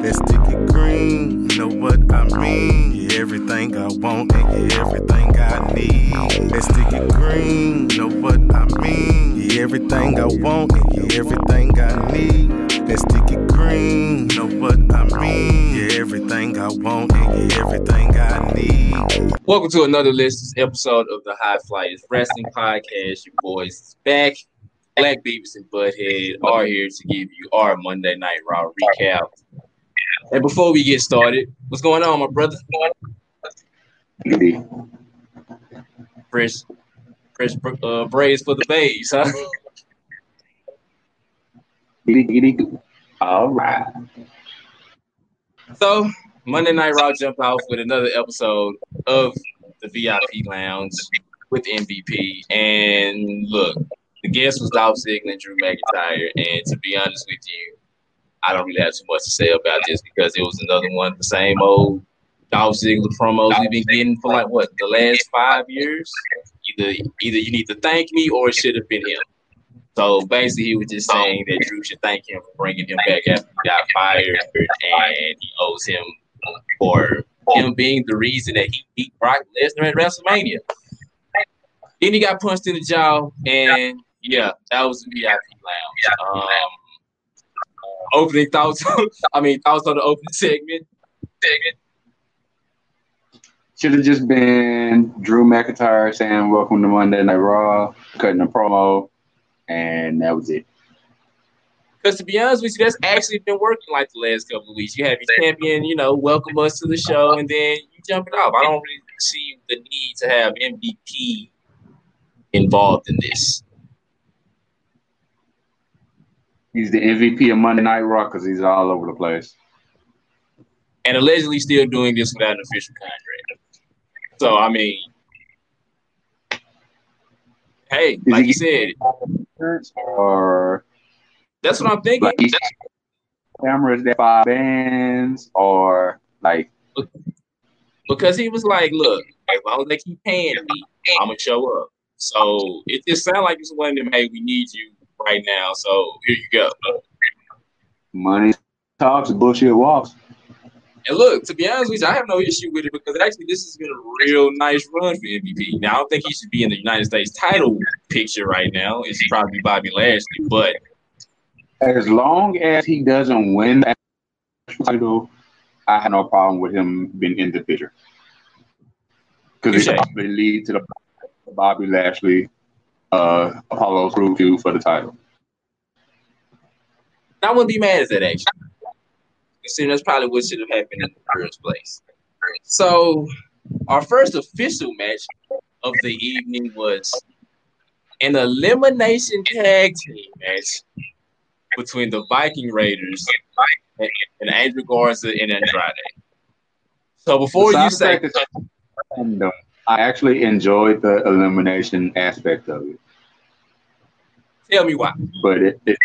That sticky green, you know what I mean? Yeah, everything I want and yeah, everything I need. That sticky green, you know what I mean? Yeah, everything I want and yeah, everything I need. That sticky green, you know what I mean? Yeah, everything I want and yeah, everything I need. Welcome to another list episode of the High Flyers Wrestling Podcast. Your boys back. Black Beavis and Butthead are here to give you our Monday Night Raw recap. And before we get started, what's going on, my brother? Fresh, fresh uh, braids for the bays, huh? All right. So Monday Night Raw jump off with another episode of the VIP Lounge with MVP. And look, the guest was Dolph Ziggler and Drew McIntyre. And to be honest with you, I don't really have too much to say about this because it was another one the same old Dolph Ziggler promos we've been getting for like what the last five years. Either either you need to thank me or it should have been him. So basically, he was just saying that Drew should thank him for bringing him back after he got fired, and he owes him for him being the reason that he beat Brock Lesnar at WrestleMania. Then he got punched in the jaw, and yeah, that was the VIP lounge. Um, opening thoughts. I mean, thoughts on the opening segment. segment. Should have just been Drew McIntyre saying "Welcome to Monday Night Raw," cutting a promo, and that was it. Because to be honest with you, that's actually been working like the last couple of weeks. You have your champion, you know, welcome us to the show, and then you jump it off. I don't really see the need to have MVP involved in this. He's the MVP of Monday Night Raw because he's all over the place. And allegedly still doing this without an official contract. So I mean, hey, Is like you said, Or that's what I'm thinking. like cameras that five bands, or like because he was like, "Look, as long as they keep paying me, I'm gonna show up." So it just sounded like it's one of them. Hey, we need you right now, so here you go. money talks, bullshit walks. And look, to be honest with you, I have no issue with it because actually this has been a real nice run for MVP. Now I don't think he should be in the United States title picture right now. It should probably Bobby Lashley, but As long as he doesn't win the title, I have no problem with him being in the picture. Because it probably lead to the Bobby Lashley, uh, Apollo Crew feud for the title. I wouldn't be mad at that actually. Considering that's probably what should have happened in the first place. So our first official match of the evening was an elimination tag team match between the Viking Raiders and, and Andrew Garza and Andrade. So before you Besides say fact that- and, I actually enjoyed the elimination aspect of it. tell me why. but it, it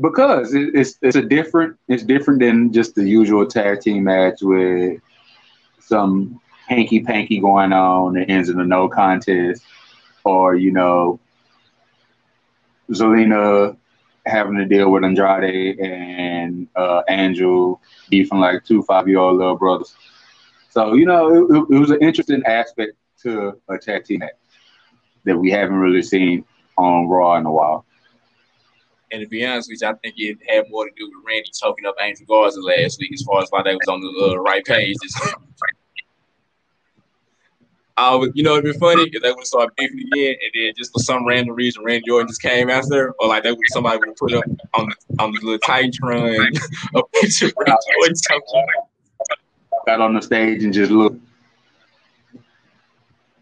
because it, it's it's a different it's different than just the usual tag team match with some hanky panky going on that ends in a no contest, or you know, Zelina having to deal with Andrade and uh, Angel beefing like two five year old little brothers. So you know, it, it, was an interesting aspect to a tag team match that we haven't really seen on Raw in a while. And to be honest with you, I think it had more to do with Randy choking up Angel Garza last week as far as why they was on the uh, right page. I was, you know, it'd be funny if they would start beefing again, and then just for some random reason, Randy Orton just came after, or like they would somebody would put up on the on the little Titantron a picture of Randy Orton Got on the stage and just look.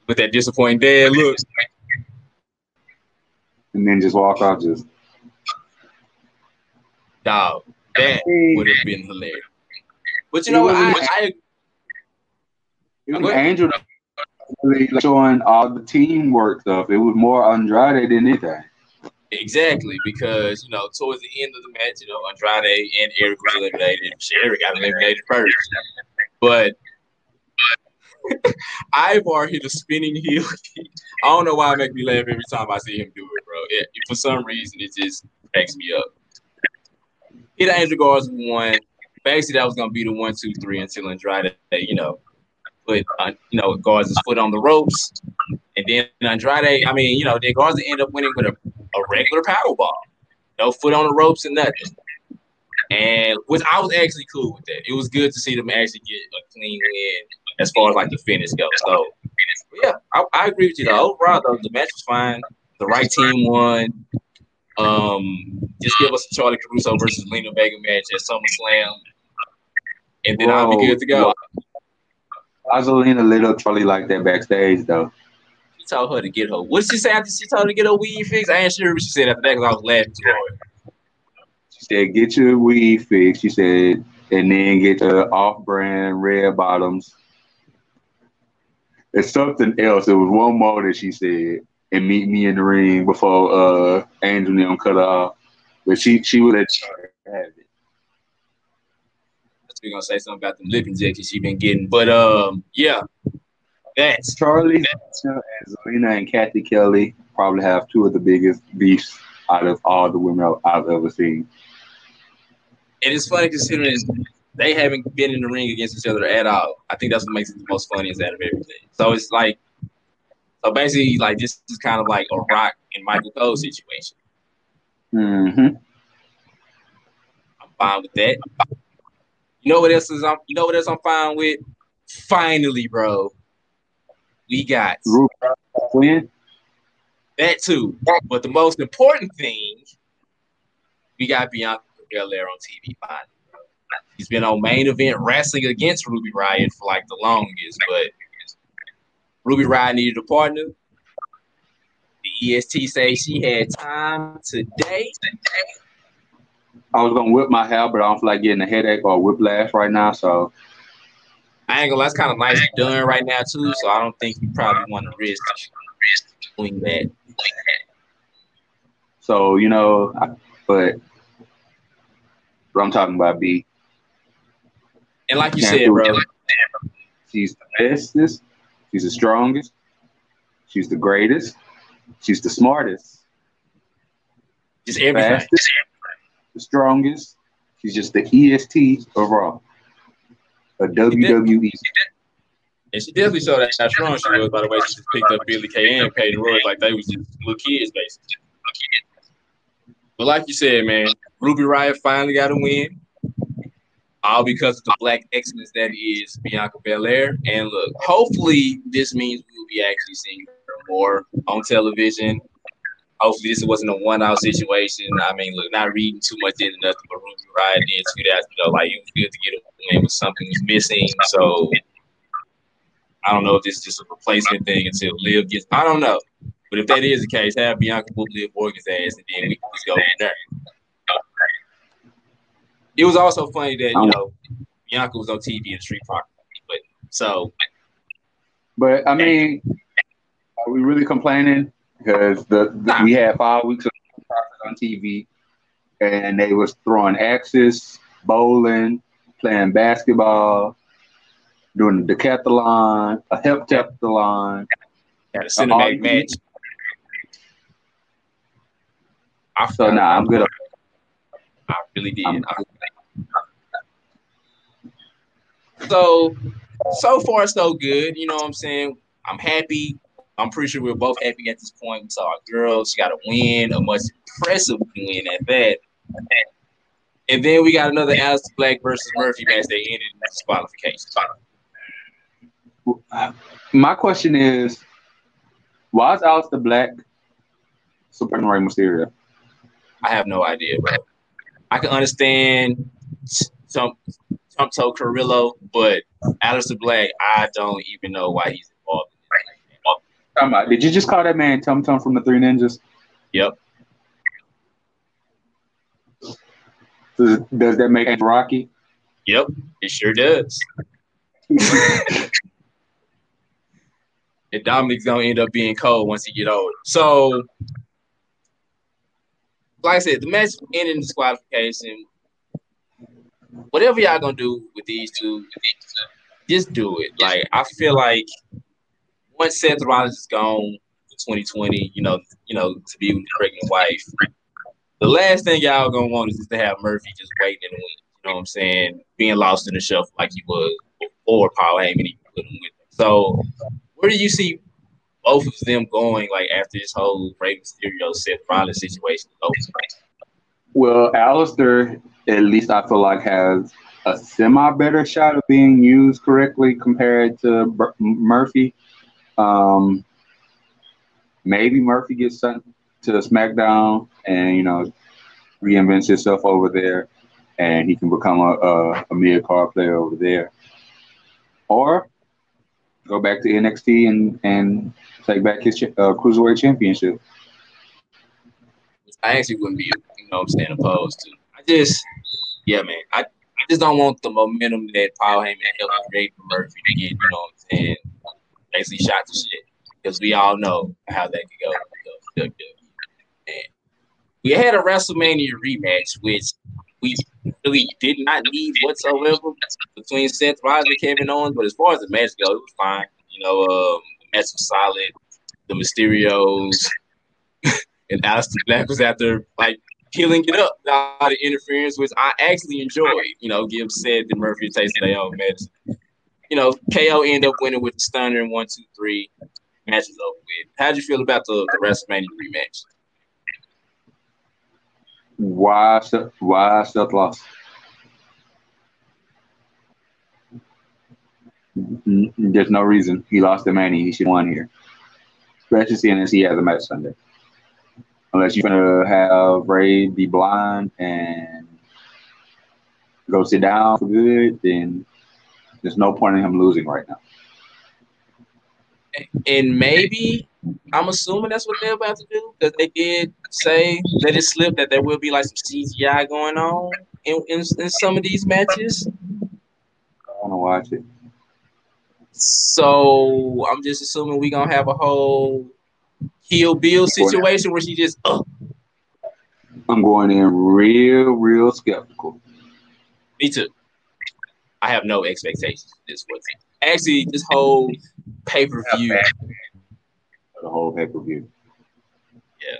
with that disappointing dad look. and then just walk off. Just Dog, that would have been hilarious. But you know what? I, I it was Angel really showing all the teamwork stuff. It was more Andrade than anything. Exactly, because you know, towards the end of the match, you know, Andrade and Eric was eliminated. Eric got eliminated first, but Ivar hit a spinning heel. I don't know why it makes me laugh every time I see him do it, bro. It, for some reason, it just cracks me up. Hit Angel Guards one, basically that was gonna be the one, two, three until Andrade, you know, put uh, you know guards his foot on the ropes, and then Andrade. I mean, you know, then Garza end up winning with a, a regular paddle ball, no foot on the ropes and nothing. And which I was actually cool with that. It was good to see them actually get a clean win as far as like the finish goes. So yeah, I, I agree with you though. Overall, though, the match was fine. The right team won. Um, just give us a Charly Caruso versus Lena Vega match at SummerSlam, and then Whoa, I'll be good to go. Rosalina lit up Charly like that backstage though. She told her to get her. What did she say after she told her to get her weed fixed? I ain't sure what she said after that because I was laughing too hard. Said, "Get your weed fixed." She said, and then get the off-brand red bottoms. It's something else. It was one more that she said, and meet me in the ring before uh Angel them cut off. But she she would have have it. We're gonna say something about the lip injections she been getting, but um, yeah, that's Charly, Zelina, and Cathy Kelly probably have two of the biggest beefs out of all the women I've ever seen. And it's funny considering they haven't been in the ring against each other at all. I think that's what makes it the most funniest out of everything. So it's like, so basically, like this is kind of like a Rock and Michael Cole situation. Mm-hmm. I'm fine with that. You know what else is I'm, you know what else I'm fine with? Finally, bro, we got. That too. But the most important thing, we got Bianca Belair on TV finally. He's been on main event wrestling against Ruby Riott for like the longest, but Ruby Riott needed a partner. The EST say she had time today. I was gonna whip my hair, but I don't feel like getting a headache or a whiplash right now. So I ain't gonna. That's kind of nice done right now too. So I don't think you probably want to risk doing that. So you know, but but I'm talking about B. And like you said, bro, she's the bestest. She's the strongest. She's the greatest. She's the smartest. Just everything. Fastest, the strongest. She's just the EST of Raw. A WWE. And she definitely showed that how strong she was. By the way, she just picked up Billy Kay and Peyton Royce like they was just little kids, basically. But like you said, man, Ruby Riott finally got a win all because of the black excellence that is Bianca Belair. And look, hopefully this means we will be actually seeing her more on television. Hopefully this wasn't a one-out situation. I mean, look, not reading too much into nothing, but Ruby Riott did tweet out, you know, like it was good to get a win, but something was missing. So I don't know if this is just a replacement thing until Liv gets. I don't know, but if that is the case, have Bianca whoop Liv Morgan's ass, and then we can just go from there it was also funny that you know Bianca was on TV in Street Profits, but so. But I mean, are we really complaining? Because the, the we had five weeks of street on TV, and they was throwing axes, bowling, playing basketball, doing the decathlon, a heptathlon, had a cinematic match. I so nah, I'm good. I really did. So, so far so good. You know what I'm saying? I'm happy. I'm pretty sure we're both happy at this point. We saw our girl. She got a win, a much impressive win at that. And then we got another Aleister Black versus Murphy match. They ended in disqualification. My question is, why is Aleister Black supporting Rey Mysterio? I have no idea, bro. I can understand some toe Carrillo, but Aleister Black, I don't even know why he's involved. In that. Did you just call that man Tum Tum from the Three Ninjas? Yep. Does, does that make him Rocky? Yep, it sure does. and Dominic's gonna end up being Colt once he get older. So like I said, the match ended in disqualification. Whatever y'all gonna do with these two, just do it. Like I feel like once Seth Rollins is gone in 2020, you know, you know, to be with the pregnant wife, the last thing y'all gonna want is just to have Murphy just waiting in the wings. You know what I'm saying? Being lost in the shuffle like he was before Paul Heyman even put him with him. So where do you see both of them going like after this whole Rey Mysterio Seth Rollins situation Well, Aleister, at least I feel like has a semi better shot of being used correctly compared to Bur- Murphy. Um, maybe Murphy gets sent to SmackDown and you know reinvents himself over there, and he can become a, a, a mid card player over there, or go back to NXT and and take back his uh, cruiserweight championship. I actually wouldn't be, you know, I'm saying opposed to. I just, yeah, man, I, I just don't want the momentum that Paul Heyman helped create for Murphy to get, you know what I'm saying, basically shot to shit because we all know how that could go. And we had a WrestleMania rematch, which we really did not need whatsoever between Seth Rollins and Kevin Owens. But as far as the match goes, it was fine. You know, um, the match was solid. The Mysterios and Aleister Black was after like killing it up without the interference, which I actually enjoyed. You know, give said that Murphy a taste of their own medicine. You know, KO ended up winning with the stunner in one, two, three. Match is over with. How'd you feel about the, the WrestleMania rematch? Why Seth, why Seth lost? There's no reason he lost the money. He should won here, especially seeing as he has a match Sunday. Unless you're gonna have Ray be blind and go sit down for good, then there's no point in him losing right now. And maybe I'm assuming that's what they're about to do because they did say let it slip that there will be like some CGI going on in, in, in some of these matches. I want to watch it. So I'm just assuming we're gonna have a whole heel Bill situation where she just uh. I'm going in real, real skeptical. Me too. I have no expectations. This was actually this whole pay per view. The whole pay per view. Yeah.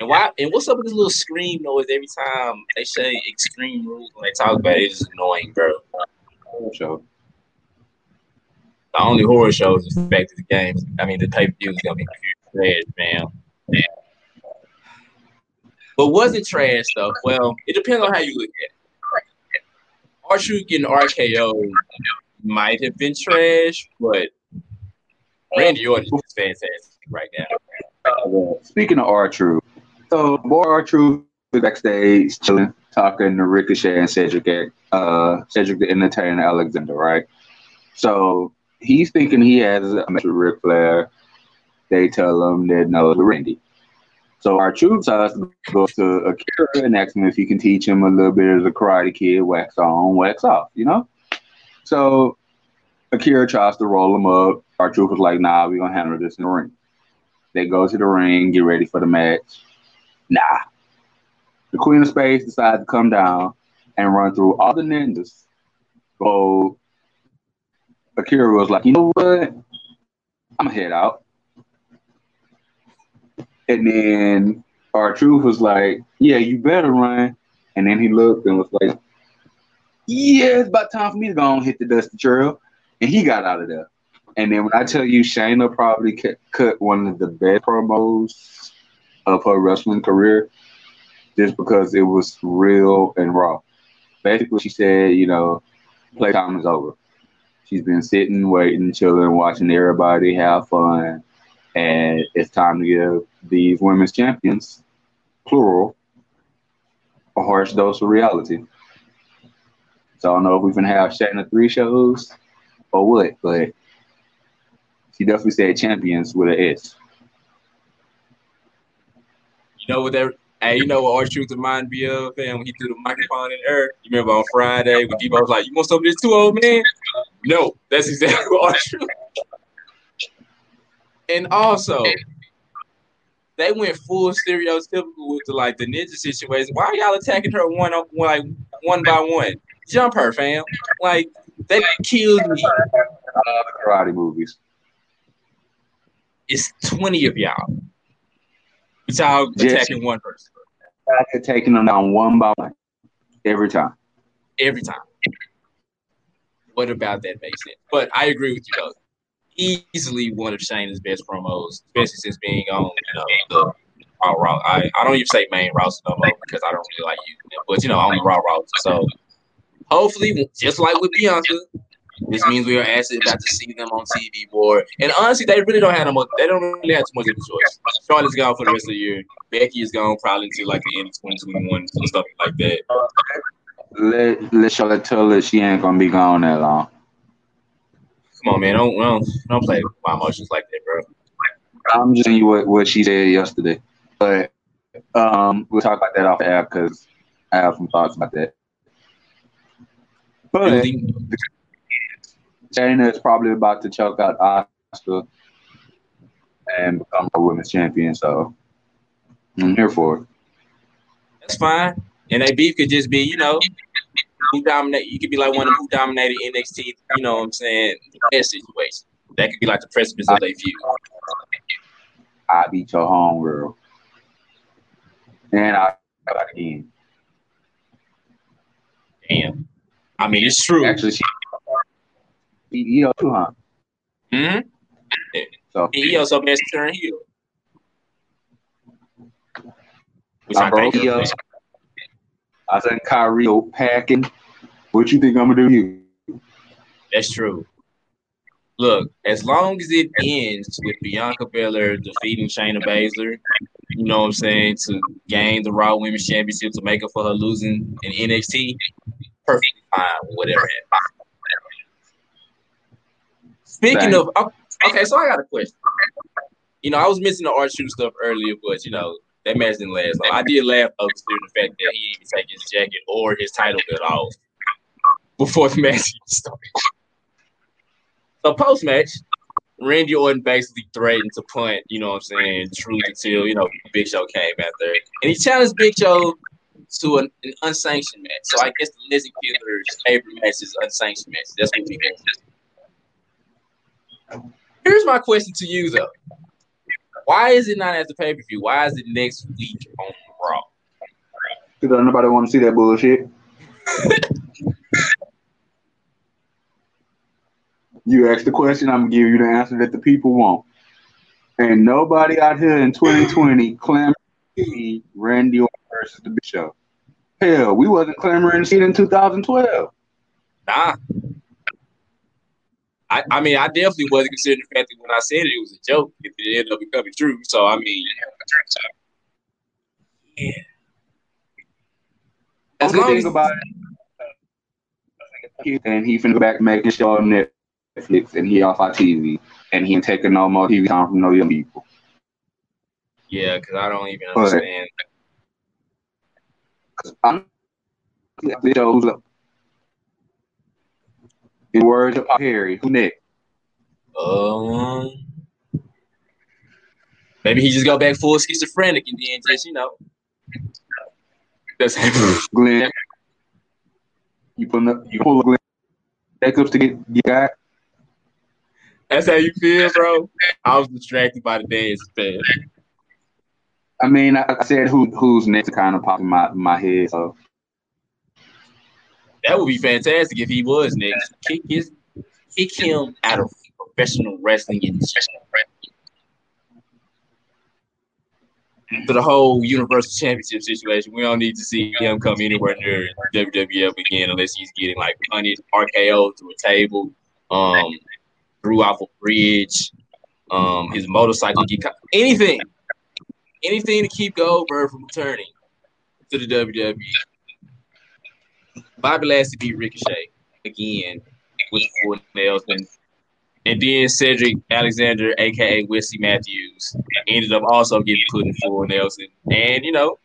And why? And what's up with this little scream noise every time they say extreme rules when they talk about it? It's annoying, bro. Show. The only horror shows is back to the games. I mean, the pay per view is gonna be pure trash, man. Yeah. But was it trash though? Well, it depends on how you look at it. R-Truth getting RKO might have been trash, but Randy Orton is fantastic right now. Uh, speaking of R-Truth, so more R-Truth backstage chilling, talking to Ricochet and Cedric, uh, Cedric the Entertainer Alexander, right? So he's thinking he has a match with Ric Flair. They tell him that no, it's Randy. So R-Truth decides to go to Akira and asks him if he can teach him a little bit of the Karate Kid, wax on, wax off, you know? So Akira tries to roll him up. R-Truth was like, nah, we're going to handle this in the ring. They go to the ring, get ready for the match. Nah. The Queen of Spades decides to come down and run through all the ninjas. So Akira was like, you know what? I'm to head out. And then R-Truth was like, yeah, you better run. And then he looked and was like, yeah, it's about time for me to go and hit the dusty trail. And he got out of there. And then when I tell you, Shayna probably cut one of the best promos of her wrestling career just because it was real and raw. Basically, she said, you know, playtime is over. She's been sitting, waiting, chilling, watching everybody have fun. And it's time to give these women's champions, plural, a harsh dose of reality. So I don't know if we can have Shayna three shows or what, but she definitely said champions with an S. You know what that Hey, you know what R-Truth reminded me of, man, when he threw the microphone in the air? You remember on Friday when Deebo was like, You want some of this too, old man? No, that's exactly what R-Truth. And also, they went full stereotypical with the like the ninja situation. Why are y'all attacking her one on like one by one? Jump her, fam. Like that killed me. Uh, karate movies. It's 20 of y'all. Y'all Yes. attacking one person. They're taking them down one by one every time. every time. What about that makes sense? But I agree with you though. Easily one of Shayna's best promos, especially since being on you know the Raw Raw. I, I don't even say main roster no more because I don't really like you, but you know on the Raw roster. So hopefully, just like with Bianca, this means we are actually about to see them on TV more. And honestly, they really don't have much. They don't really have too much of a choice. Charlotte's gone for the rest of the year. Becky is gone probably until like the end of 2021 and stuff like that. Let let Charlotte tell her she ain't gonna be gone that long. Come on, man. Don't don't, don't play with my emotions like that, bro. I'm just saying you what, what she said yesterday. But um, we'll talk about that off the air because I have some thoughts about that. But Shayna is probably about to choke out Asuka and become a women's champion. So I'm here for it. That's fine. And that beef could just be, you know, who dominate. You could be like one of who dominated NXT. You know what I'm saying? Best situation. That could be like the precipice of their feud. I beat your home girl, and I got again. Damn. I mean, it's true. Actually, she Io too, huh? hmm So He also best turn heel. Which I I broke Io. I said Kairi packing. What you think I'm gonna do? You? that's true. Look, as long as it ends with Bianca Belair defeating Shayna Baszler, you know what I'm saying, to gain the Raw Women's Championship to make up for her losing in NXT, perfect fine whatever happens. Speaking Same. of, okay, so I got a question. You know, I was missing the R-Truth stuff earlier, but you know that match didn't last long. I did laugh though, considering the fact that he didn't even take his jacket or his title belt off before the match even started. So post match, Randy Orton basically threatened to punt, you know what I'm saying, truth until, you know, Big Show came out there. And he challenged Big Show to an, an unsanctioned match. So I guess the Legend Killer's favorite match is unsanctioned match. That's what we got. Here's my question to you though. Why is it not at the pay-per-view? Why is it next week on Raw? Because nobody want to see that bullshit. you ask the question, I'm gonna give you the answer that the people want. And nobody out here in 2020 clamoring to see Randy Orton versus the Big Show. Hell, we wasn't clamoring to see it in 2012. Nah. I, I mean, I definitely wasn't considering the fact that when I said it, it was a joke. It ended up becoming true. So, I mean, yeah. As Only long thing as, about uh, it, and he finna go back and make a show on Netflix, and he off our TV, and he ain't taking no more TV time from no young people. yeah, because I don't even But- understand. I'm the shows up. In words of Harry, who next? Um, maybe he just go back full schizophrenic and then just, you know, that's Glenn. You pull up, you pull up Glenn Jacobs to get get got. that's how you feel, bro. I was distracted by the dance, man. I mean, I, I said who who's next kind of pop in my my head. So That would be fantastic if he was next. Kick his, kick him out of professional wrestling and to the whole Universal Championship situation. We don't need to see him come anywhere near WWF again unless he's getting like punished, RKO through a table, um, threw off a bridge, um, his motorcycle get anything, anything to keep Goldberg from returning to the WWE. Bobby Lashley beat Ricochet again with full nelson, and and then Cedric Alexander, aka Wesley Matthews, ended up also getting put in full nelson, and, and you know,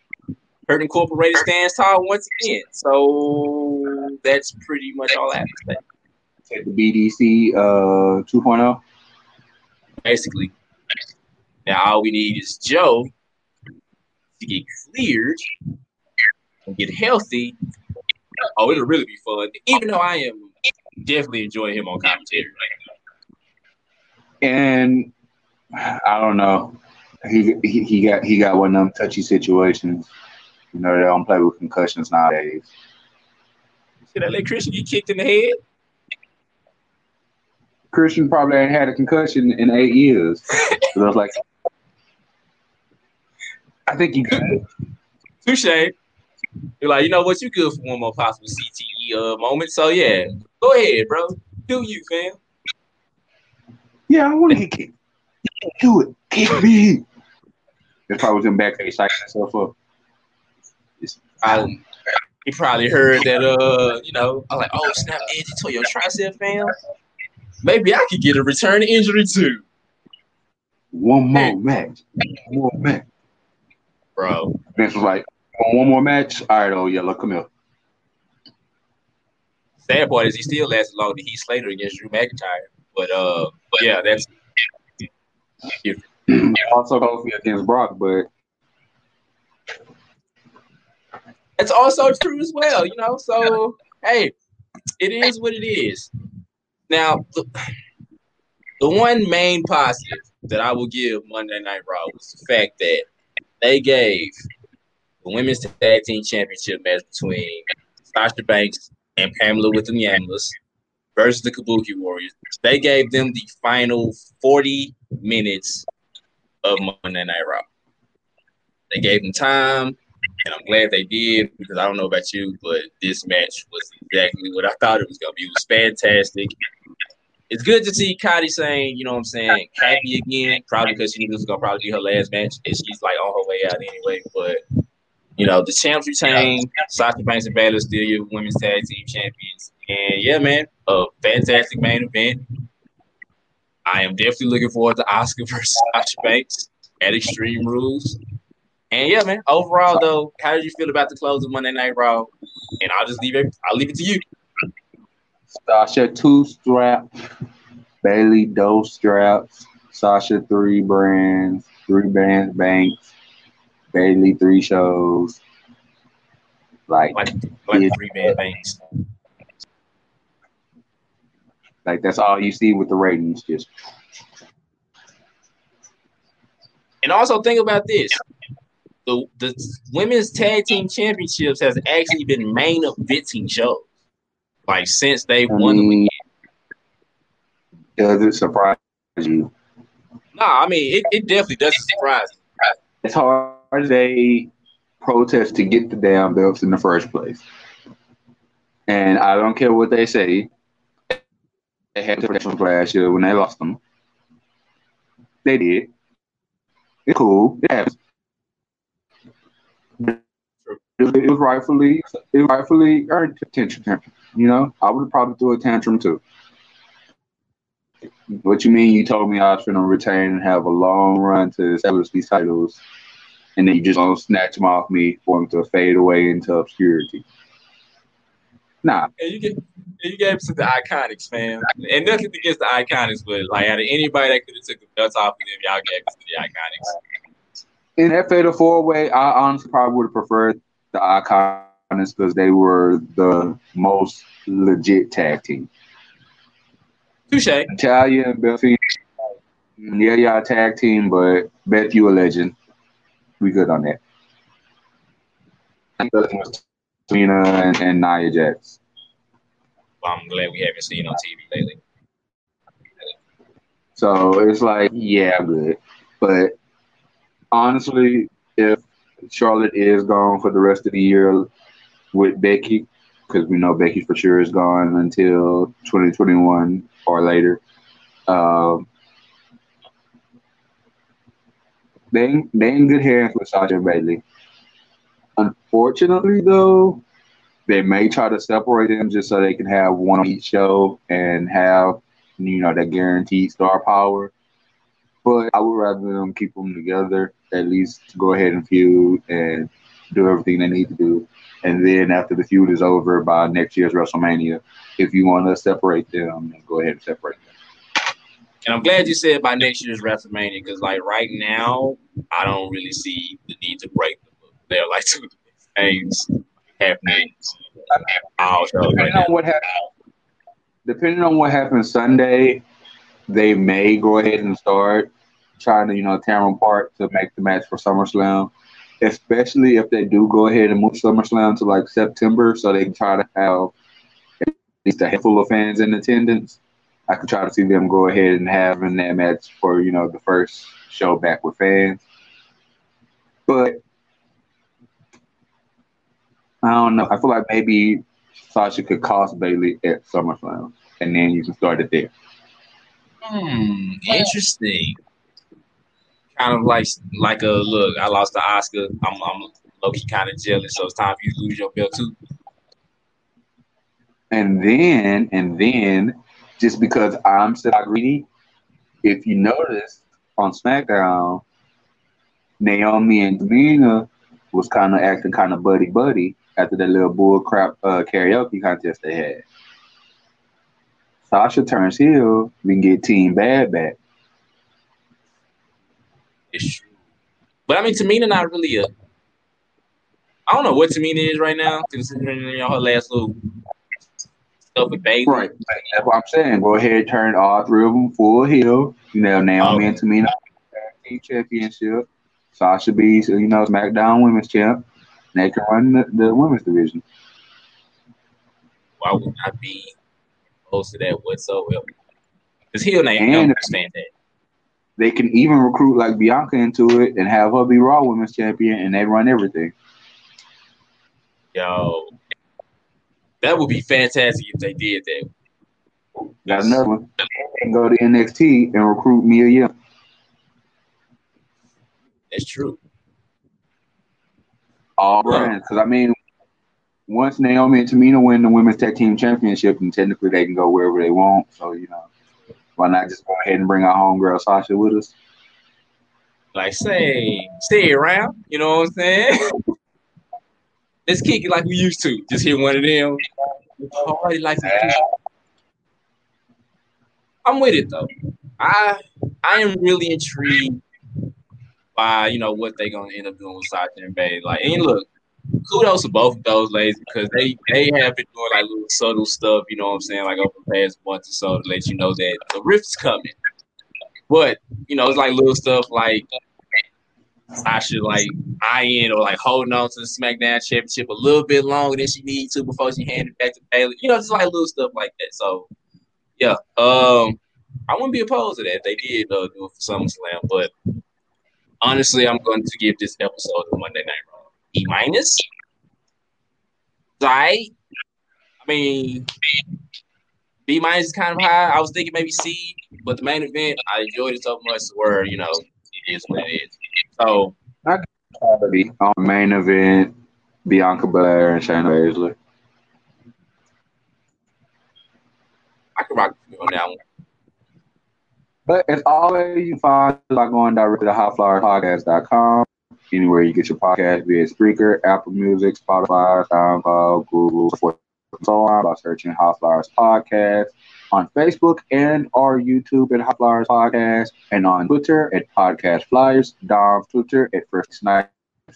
Hurt Incorporated stands tall once again. So that's pretty much all I have to say. take the BDC uh 2.0. Basically, now all we need is Joe to get cleared and get healthy. Oh, it'll really be fun. Even though I am definitely enjoying him on commentary right now. And I don't know. He, he he got he got one of them touchy situations. You know, they don't play with concussions nowadays. Did I let Christian get kicked in the head? Christian probably ain't had a concussion in eight years. so I was like, I think he good. Touche. You're like, you know what? You good for one more possible CTE uh, moment. So yeah, go ahead, bro. Do you, fam? Yeah, I want to get kicked. Do it. Kick me. If I was in back, psyching myself up. I, he probably heard that, uh, you know, I'm like, oh, snap, you tore your tricep, fam. Maybe I could get a return injury too. One more match. One more match. Bro. Vince was like, one more match? All right, oh, yellow, come here. Sad part is he still lasted longer than Heath Slater against Drew McIntyre. But uh, but yeah, that's also Kofi against Brock, but it's also true as well, you know. So hey, it is what it is. Now, the, the one main positive that I will give Monday Night Raw was the fact that they gave the women's tag team championship match between Sasha Banks and Pamela with the Yamas versus the Kabuki Warriors. They gave them the final 40 minutes of Monday Night Raw. They gave them time, and I'm glad they did because I don't know about you, but this match was exactly what I thought it was going to be. It was fantastic. It's good to see Kairi Sane, you know what I'm saying, happy again, probably because she knew this was going to probably be her last match, and she's like on her way out anyway. But, you know, the champs retain. Sasha Banks and Bayley still your women's tag team champions. And yeah, man, a fantastic main event. I am definitely looking forward to Asuka versus Sasha Banks at Extreme Rules. And yeah, man. Overall, though, how did you feel about the close of Monday Night Raw? And I'll just leave it. I'll leave it to you. Sasha two strap, Bayley dose straps, Sasha three brands, three bands banks, Bayley three shows. Like, like, like three band banks. Like that's all you see with the ratings, just. And also think about this: the the women's tag team championships has actually been main eventing shows, like since they I won mean, the Does it surprise you? Nah, I mean it, it definitely doesn't surprise me. It's hard they protest to get the damn belts in the first place. And I don't care what they say they had protections last year when they lost them. They did. It's cool. It happens. It was rightfully, it rightfully earned attention. You know, I would probably threw a tantrum too. What you mean? You told me I was going to retain and have a long run to establish these titles, and then you just don't snatch them off me for them to fade away into obscurity. Nah. And you get you gave to the iconics, man. And nothing against the iconics, but like out of anybody that could have took the belts off of them, y'all gave it to the iconics. In that fatal four way, I honestly probably would have preferred the iconics because they were the most legit tag team. Touche. Natalya and Beth yeah, y'all tag team, but Beth, you a legend. We good on that. Tina and, and Nia Jax. Well, I'm glad we haven't seen on TV lately. So it's like, yeah, good. But honestly, if Charlotte is gone for the rest of the year with Becky, because we know Becky for sure is gone until 2021 or later. Um, they they in good hands with Sasha Bayley. Unfortunately, though, they may try to separate them just so they can have one on each show and have you know that guaranteed star power. But I would rather them keep them together, at least go ahead and feud and do everything they need to do. And then after the feud is over by next year's WrestleMania, if you want to separate them, then go ahead and separate them. And I'm glad you said by next year's WrestleMania because, like, right now, I don't really see the need to break them. They're like two things happening. Depending on what happens, depending on what happens Sunday, they may go ahead and start trying to, you know, tear them apart to make the match for SummerSlam. Especially if they do go ahead and move SummerSlam to like September, so they can try to have at least a handful of fans in attendance, I could try to see them go ahead and having that match for you know the first show back with fans. But I don't know. I feel like maybe Sasha could cost Bayley at SummerSlam, and then you can start it there. Hmm, interesting. Kind of like like a look. I lost the Asuka. I'm I'm low key kind of jealous. So it's time for you to lose your belt too. And then and then, just because I'm still greedy, if you notice on SmackDown, Naomi and Tamina was kind of acting kind of buddy buddy after that little bull crap uh, karaoke contest they had. Sasha turns heel, we can get Team Bad back. It's true. But I mean, Tamina not really a. I don't know what Tamina is right now, considering you know, her last little stuff with Bayley. Right. That's what I'm saying. Go ahead, turn all three of them full heel. You know, Naomi oh. and Tamina team championship. Sasha B, you know, SmackDown Women's Champ. They can run the, the women's division. Why would I be close to that whatsoever? Because heel name, don't understand that. They can even recruit like Bianca into it and have her be Raw Women's Champion, and they run everything. Yo, that would be fantastic if they did that. Got another one. And go to NXT and recruit Mia Yim. That's true. All right, because I mean, once Naomi and Tamina win the women's tag team championship, and technically they can go wherever they want. So you know, why not just go ahead and bring our homegirl Sasha with us? Like, say, stay around. You know what I'm saying? Let's kick it like we used to. Just hit one of them. Already like I'm with it though. I I am really intrigued by you know what they're gonna end up doing with Sasha and Bay. Like, and look, kudos to both of those ladies because they they have been doing like little subtle stuff. You know what I'm saying? Like over the past month or so to let you know that the rift's coming. But you know, it's like little stuff like Sasha like eye in or like holding on to the SmackDown Championship a little bit longer than she needs to before she handed it back to Bayley. You know, just like little stuff like that. So yeah, um, I wouldn't be opposed to that. They did uh, do it for SummerSlam, but honestly, I'm going to give this episode of Monday Night Raw E minus. Right? I mean, B minus is kind of high. I was thinking maybe C, but the main event, I enjoyed it so much where you know it is what it is. So I be on main event, Bianca Belair and Shayna Baszler. I can rock on that one. But as always, you find by going directly to highflyerspodcast.com. Anywhere you get your podcast, be it Spreaker, Apple Music, Spotify, SoundCloud, Google, and so on by searching High Flyers Podcast on Facebook and our YouTube at High Flyers Podcast and on Twitter at Podcast Flyers, Dom's Twitter at First Night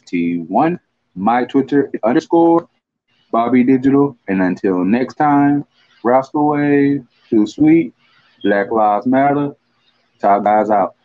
T1, my Twitter underscore Bobby Digital. And until next time, Rascal Wave, Too Sweet, Black Lives Matter. Top guys out.